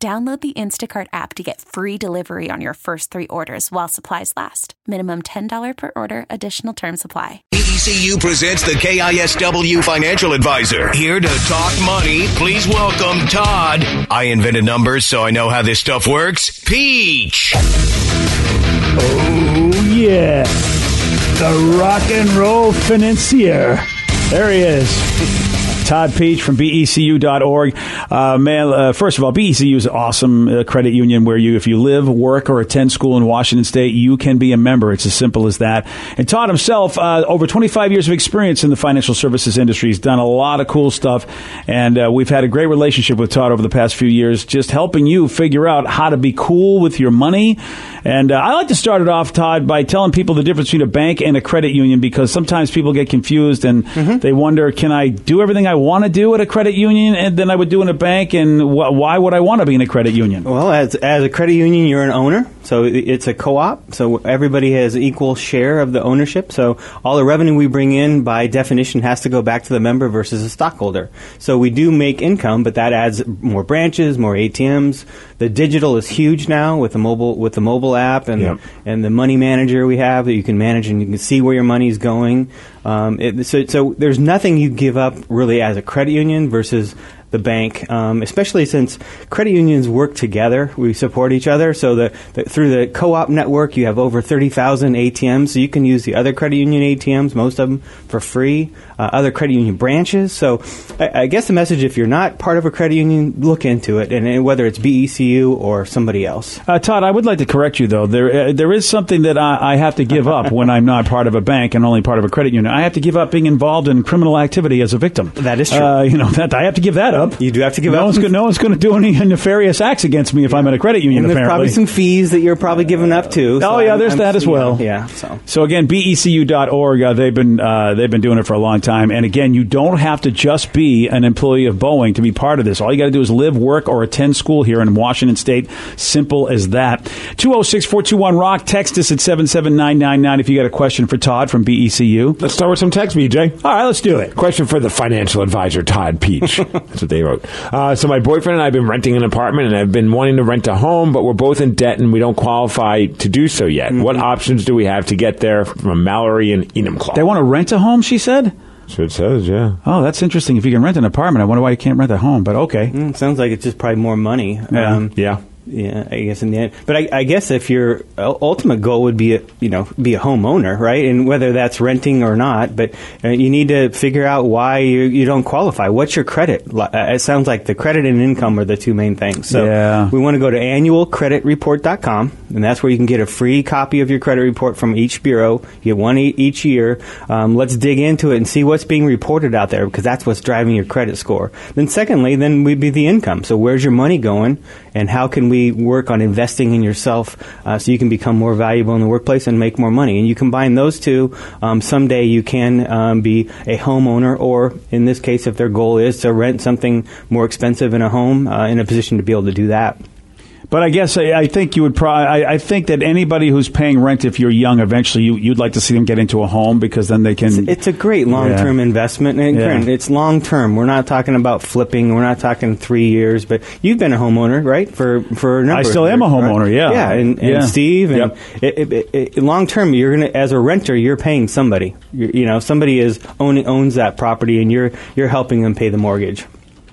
Download the Instacart app to get free delivery on your first three orders while supplies last. Minimum $10 per order, additional term supply. ECU presents the KISW Financial Advisor. Here to talk money, please welcome Todd. I invented numbers, so I know how this stuff works. Pietzsch. Oh, yeah. The rock and roll financier. There he is. Todd Pietzsch from BECU.org. Uh, man, uh, first of all, BECU is an awesome uh, credit union where you, if you live, work, or attend school in Washington State, you can be a member. It's as simple as that. And Todd himself, uh, over 25 years of experience in the financial services industry, he's done a lot of cool stuff. And uh, we've had a great relationship with Todd over the past few years, just helping you figure out how to be cool with your money. And uh, I like to start it off, Todd, by telling people the difference between a bank and a credit union because sometimes people get confused and mm-hmm. they wonder, can I do everything I want to do at a credit union and then I would do in a bank, and wh- why would I want to be in a credit union? Well, as as a credit union, you're an owner, so it's a co-op. So everybody has equal share of the ownership. So all the revenue we bring in, by definition, has to go back to the member versus a stockholder. So we do make income, but that adds more branches, more ATMs. The digital is huge now with the mobile with the mobile app and yep. and the money manager we have that you can manage and you can see where your money is going. Um, it, so, so there's nothing you give up really as a credit union versus the bank, um, especially since credit unions work together. We support each other. So the, the through the co-op network, you have over 30,000 ATMs. So you can use the other credit union ATMs, most of them for free, other credit union branches. So I, I, guess the message, if you're not part of a credit union, look into it, and, and whether it's BECU or somebody else. Uh, Todd, I would like to correct you, though. There, uh, there is something that I, I have to give up when I'm not part of a bank and only part of a credit union. I have to give up being involved in criminal activity as a victim. That is true. Uh, you know, that I have to give that up. You do have to give no up. One's no one's going to do any nefarious acts against me if I'm at a credit union. And there's apparently. probably some fees that you're probably giving up too. So oh yeah, there's I'm, that I'm, as well. Yeah. So so again, becu.org. Uh, they've been uh, they've been doing it for a long time. And again, you don't have to just be an employee of Boeing to be part of this. All you got to do is live, work, or attend school here in Washington State. Simple as that. 206-421 rock. Text us at seven seven nine nine nine if you got a question for Todd from BECU. Let's start with some text, BJ. All right, let's do it. Question for the financial advisor, Todd Pietzsch. That's what they wrote. Uh, so my boyfriend and I have been renting an apartment and I've been wanting to rent a home, but we're both in debt and we don't qualify to do so yet. Mm-hmm. What options do we have to get there from Mallory and Enumclaw? They want to rent a home, she said? So it says, yeah. Oh, that's interesting. If you can rent an apartment, I wonder why you can't rent a home, but okay. Mm, sounds like it's just probably more money. Yeah. Um, yeah yeah, I guess in the end. But I, I, guess if your ultimate goal would be, a, you know, be a homeowner, right? And whether that's renting or not, but uh, you need to figure out why you, you don't qualify. What's your credit? Uh, it sounds like the credit and income are the two main things. So yeah. we want to go to annualcreditreport.com, and that's where you can get a free copy of your credit report from each bureau. You get one e- each year. Um, let's dig into it and see what's being reported out there because that's what's driving your credit score. Then secondly, then we'd be the income. So where's your money going, and how can we work on investing in yourself uh, so you can become more valuable in the workplace and make more money. And you combine those two, um, someday you can um, be a homeowner, or in this case, if their goal is to rent something more expensive in a home, uh, in a position to be able to do that. But I guess I, I think you would probably. I, I, think that anybody who's paying rent, if you're young, eventually you, would like to see them get into a home because then they can. It's, it's a great long term yeah. investment, and yeah. it's long term. We're not talking about flipping. We're not talking three years. But you've been a homeowner, right? For for a number. I still am a homeowner. Right? Yeah, yeah, and, and yeah. Steve, and yep. long term, you're gonna as a renter, you're paying somebody. You're, you know, somebody is owning owns that property, and you're you're helping them pay the mortgage.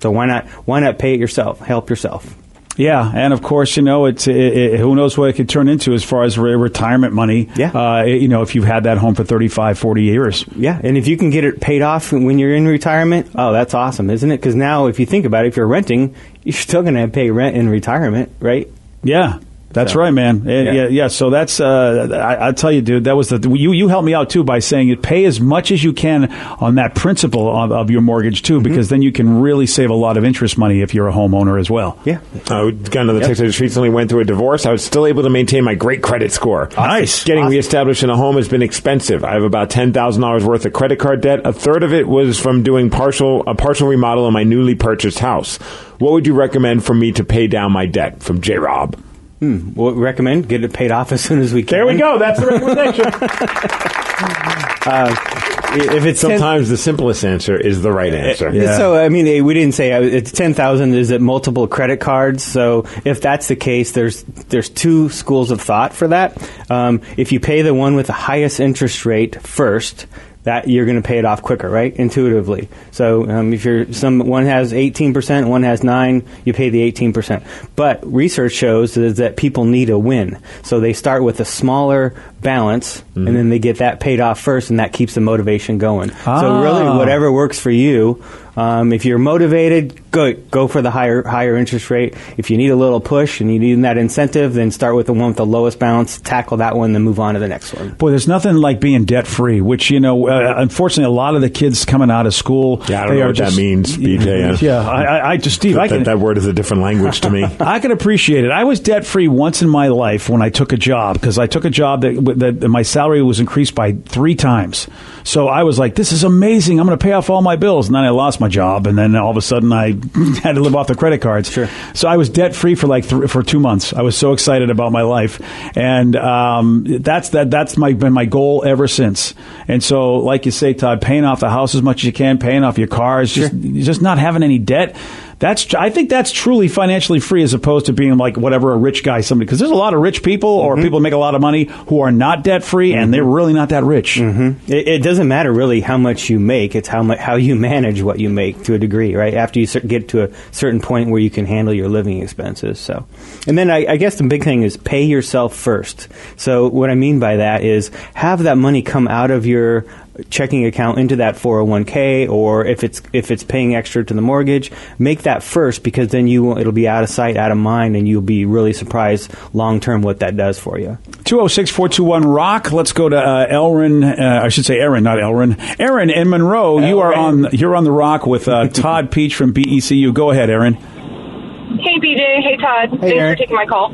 So why not why not pay it yourself? Help yourself. Yeah, and of course, you know, it's it, it, who knows what it could turn into as far as re- retirement money. Yeah, uh, you know, if you've had that home for 35, 40 years. Yeah, and if you can get it paid off when you're in retirement, oh, that's awesome, isn't it? Because now, if you think about it, if you're renting, you're still going to pay rent in retirement, right? Yeah. That's So- right, man. Uh, Yeah. Yeah. yeah, So that's uh, I, I tell you, dude. That was the you. You helped me out too by saying you pay as much as you can on that principal of, of your mortgage too, because then you can really save a lot of interest money if you're a homeowner as well. Yeah. I got another text. I just recently went through a divorce. I was still able to maintain my great credit score. Nice. Getting reestablished in a home has been expensive. I have about ten thousand dollars worth of credit card debt. A third of it was from doing partial a partial remodel in my newly purchased house. What would you recommend for me to pay down my debt? From J. Rob. We'll recommend get it paid off as soon as we can. There we go. That's the recommendation. If it's 10 Sometimes the simplest answer is the right answer. Yeah. So I mean, we didn't say uh, it's ten thousand. Is it multiple credit cards? So if that's the case, there's there's two schools of thought for that. Um, if you pay the one with the highest interest rate first, that you're going to pay it off quicker, right? Intuitively. So um, if you're some one has 18%, one has nine, you pay the 18%. But research shows is that people need a win, so they start with a smaller balance, and then they get that paid off first, and that keeps the motivation going. So really, Ah. whatever works for you. Um, if you're motivated, go go for the higher higher interest rate. If you need a little push and you need that incentive, then start with the one with the lowest balance, tackle that one, then move on to the next one. Boy, there's nothing like being debt free. Which you know, uh, unfortunately, a lot of the kids coming out of school, Yeah, I don't they know what just- that means, BJ. Yeah, I, I, I just Steve, I That, can that word is a different language to me. I can appreciate it. I was debt free once in my life when I took a job because I took a job that, that, that my salary was increased by three times. So I was like, "This is amazing! I'm going to pay off all my bills." And then I lost my job, and then all of a sudden I had to live off the credit cards. Sure. So I was debt free for like th- for two months. I was so excited about my life, and um, that's that. That's my been my goal ever since. And so, like you say, Todd, paying off the house as much as you can, paying off your cars, just just not having any debt. That's I think that's truly financially free as opposed to being like whatever a rich guy somebody because there's a lot of rich people or mm-hmm. people who make a lot of money who are not debt free and mm-hmm. they're really not that rich. Mm-hmm. It, it doesn't matter really how much you make; it's how mu- how you manage what you make to a degree, right? After you get to a certain point where you can handle your living expenses. So, and then I, I guess the big thing is pay yourself first. So, what I mean by that is have that money come out of your checking account into that 401k or if it's if it's paying extra to the mortgage make that first because then you will- it'll be out of sight out of mind and you'll be really surprised long term what that does for you 206 421 Rock. Let's go to uh, Elrin. Uh, I should say Erin, not Elrin. Erin in Monroe. You are on. You're on the Rock with uh, Todd Pietzsch from BECU. Go ahead, Erin. Hey, BJ. Hey, Todd. Thanks Erin. for taking my call.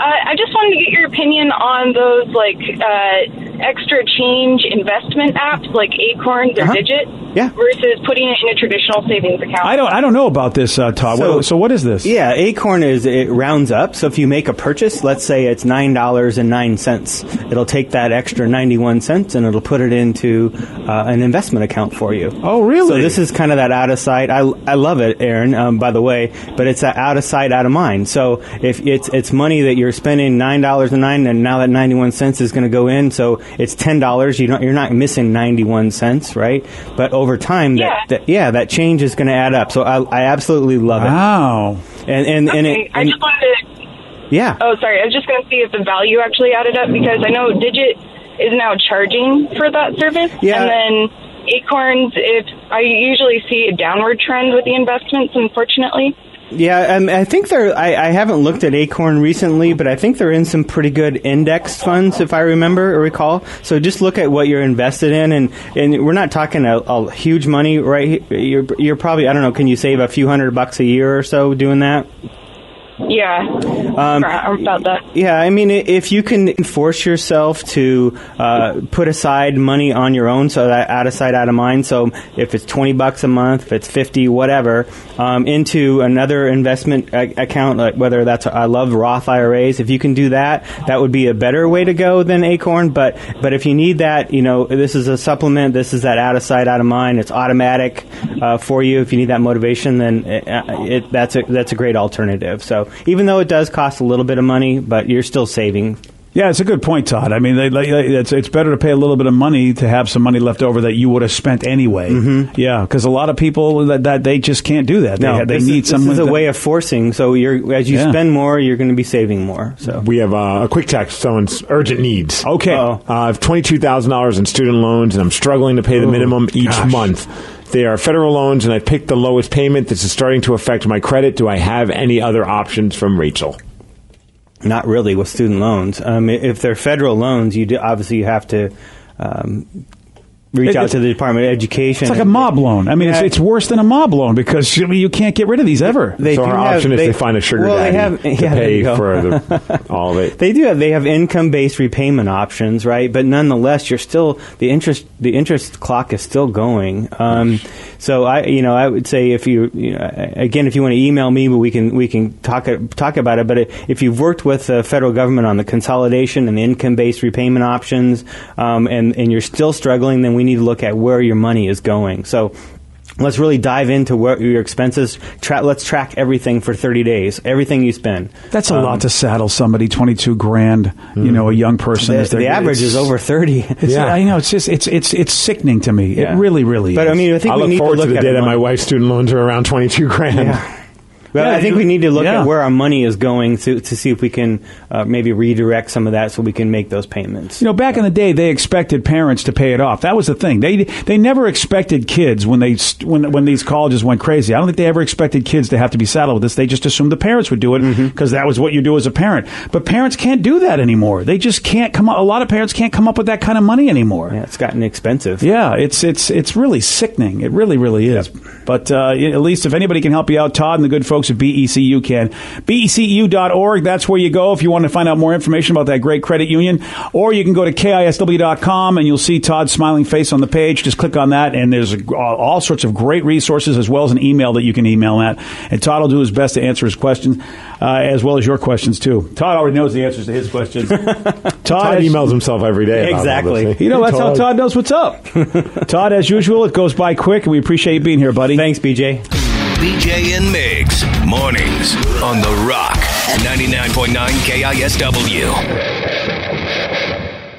Uh, I just wanted to get your opinion on those like uh, extra change investment apps like Acorns or Uh-huh. Digit Yeah. versus putting it in a traditional savings account. I don't. I don't know about this, uh, Todd. So- So, so what is this? Yeah, Acorn is it rounds up. So if you make a purchase, let's say it's nine dollars and nine cents, it'll take that extra ninety one cents and it'll put it into uh, an investment account for you. Oh, really? So this is kind of that out of sight. I, I love it, Erin. Um, by the way, but it's that out of sight, out of mind. So if it's it's money that you're spending nine dollars and nine, and now that ninety one cents is going to go in, so it's ten dollars. You don't you're not missing ninety one cents, right? But over time, Yeah. that, that yeah, that change is going to add up. So I, I absolutely love it. Wow. And and and, Okay, it, I just wanted to. yeah, Oh, sorry. I was just going to see if the value actually added up because I know Digit is now charging for that service. Yeah. And then Acorns, if I usually see a downward trend with the investments, unfortunately. Yeah. Um, I think they're. I, I haven't looked at Acorn recently, but I think they're in some pretty good index funds, if I remember or recall. So just look at what you're invested in, and and we're not talking a, a huge money, right? You're you're probably I don't know. Can you save a few hundred bucks a year or so doing that? Yeah. Um, about that. Yeah, I mean, if you can force yourself to uh, put aside money on your own, so that out of sight, out of mind. So if it's twenty bucks a month, if it's fifty, whatever, um, into another investment a- account, like whether that's I love Roth IRAs. If you can do that, that would be a better way to go than Acorn. But but if you need that, you know, this is a supplement. This is that out of sight, out of mind. It's automatic uh, for you. If you need that motivation, then it, it, that's a that's a great alternative. So even though it does cost a little bit of money, but you're still saving. Yeah, it's a good point, Todd. I mean, they, they, it's it's better to pay a little bit of money to have some money left over that you would have spent anyway. Mm-hmm. Yeah, because a lot of people that, that they just can't do that. No, they, they need is, some. This is a way of forcing. So you're as you Yeah. spend more, you're going to be saving more. So We have uh, a quick text. Someone's urgent needs. Okay. Uh-oh. Uh, I have twenty-two thousand dollars in student loans, and I'm struggling to pay the minimum each gosh. month. They are federal loans, and I picked the lowest payment. This is starting to affect my credit. Do I have any other options from Rachel? Not really with student loans. Um, if they're federal loans, you do, obviously you have to um, reach It- out to the Department of Education. It's like a mob loan. I mean, Yeah. it's, it's worse than a mob loan because you, you can't get rid of these ever. They so do our have- option is they- they find a sugar well, they daddy have- to yeah, pay for the, all of it. They do have they have income based repayment options, right? But nonetheless, you're still the interest the interest clock is still going. Um, so I you know I would say if you, you know, again if you want to email me, we can we can talk talk about it. But if you've worked with the federal government on the consolidation and income based repayment options, um, and and you're still struggling, then we need to look at where your money is going. So let's really dive into where your expenses. Tra- let's track everything for 30 days, everything you spend. That's a Um, lot to saddle somebody. Twenty-two grand. You know, a young person. The, is their- the average is over 30. It's, Yeah. I know. It's just it's it's it's sickening to me. Yeah. It really, really. But is. I mean, I think I we look need forward to to, look the at day that money. my wife's student loans are around 22 grand. Yeah. Well, Yeah, I think we need to look yeah. at where our money is going to, to see if we can uh, maybe redirect some of that so we can make those payments. You know, back in the day, they expected parents to pay it off. That was the thing. They they never expected kids when they when when these colleges went crazy. I don't think they ever expected kids to have to be saddled with this. They just assumed the parents would do it Mm-hmm. because that was what you do as a parent. But parents can't do that anymore. They just can't come up. A lot of parents can't come up with that kind of money anymore. yeah, it's gotten expensive. Yeah, it's it's it's really sickening. It really, really is. But uh, at least if anybody can help you out, Todd and the good folks at BECU can. BECU.org, that's where you go if you want to find out more information about that great credit union. Or you can go to KISW.com and you'll see Todd's smiling face on the page. Just click on that, and there's all, all sorts of great resources as well as an email that you can email that. And Todd will do his best to answer his questions, uh, as well as your questions, too. Todd already knows the answers to his questions. Todd, Todd has- emails himself every day. Exactly. you know, that's how Todd knows what's up. Todd, as usual, it goes by quick, and we appreciate you being here, buddy. Thanks, BJ. BJ and Migs, mornings on The Rock, 99.9 KISW.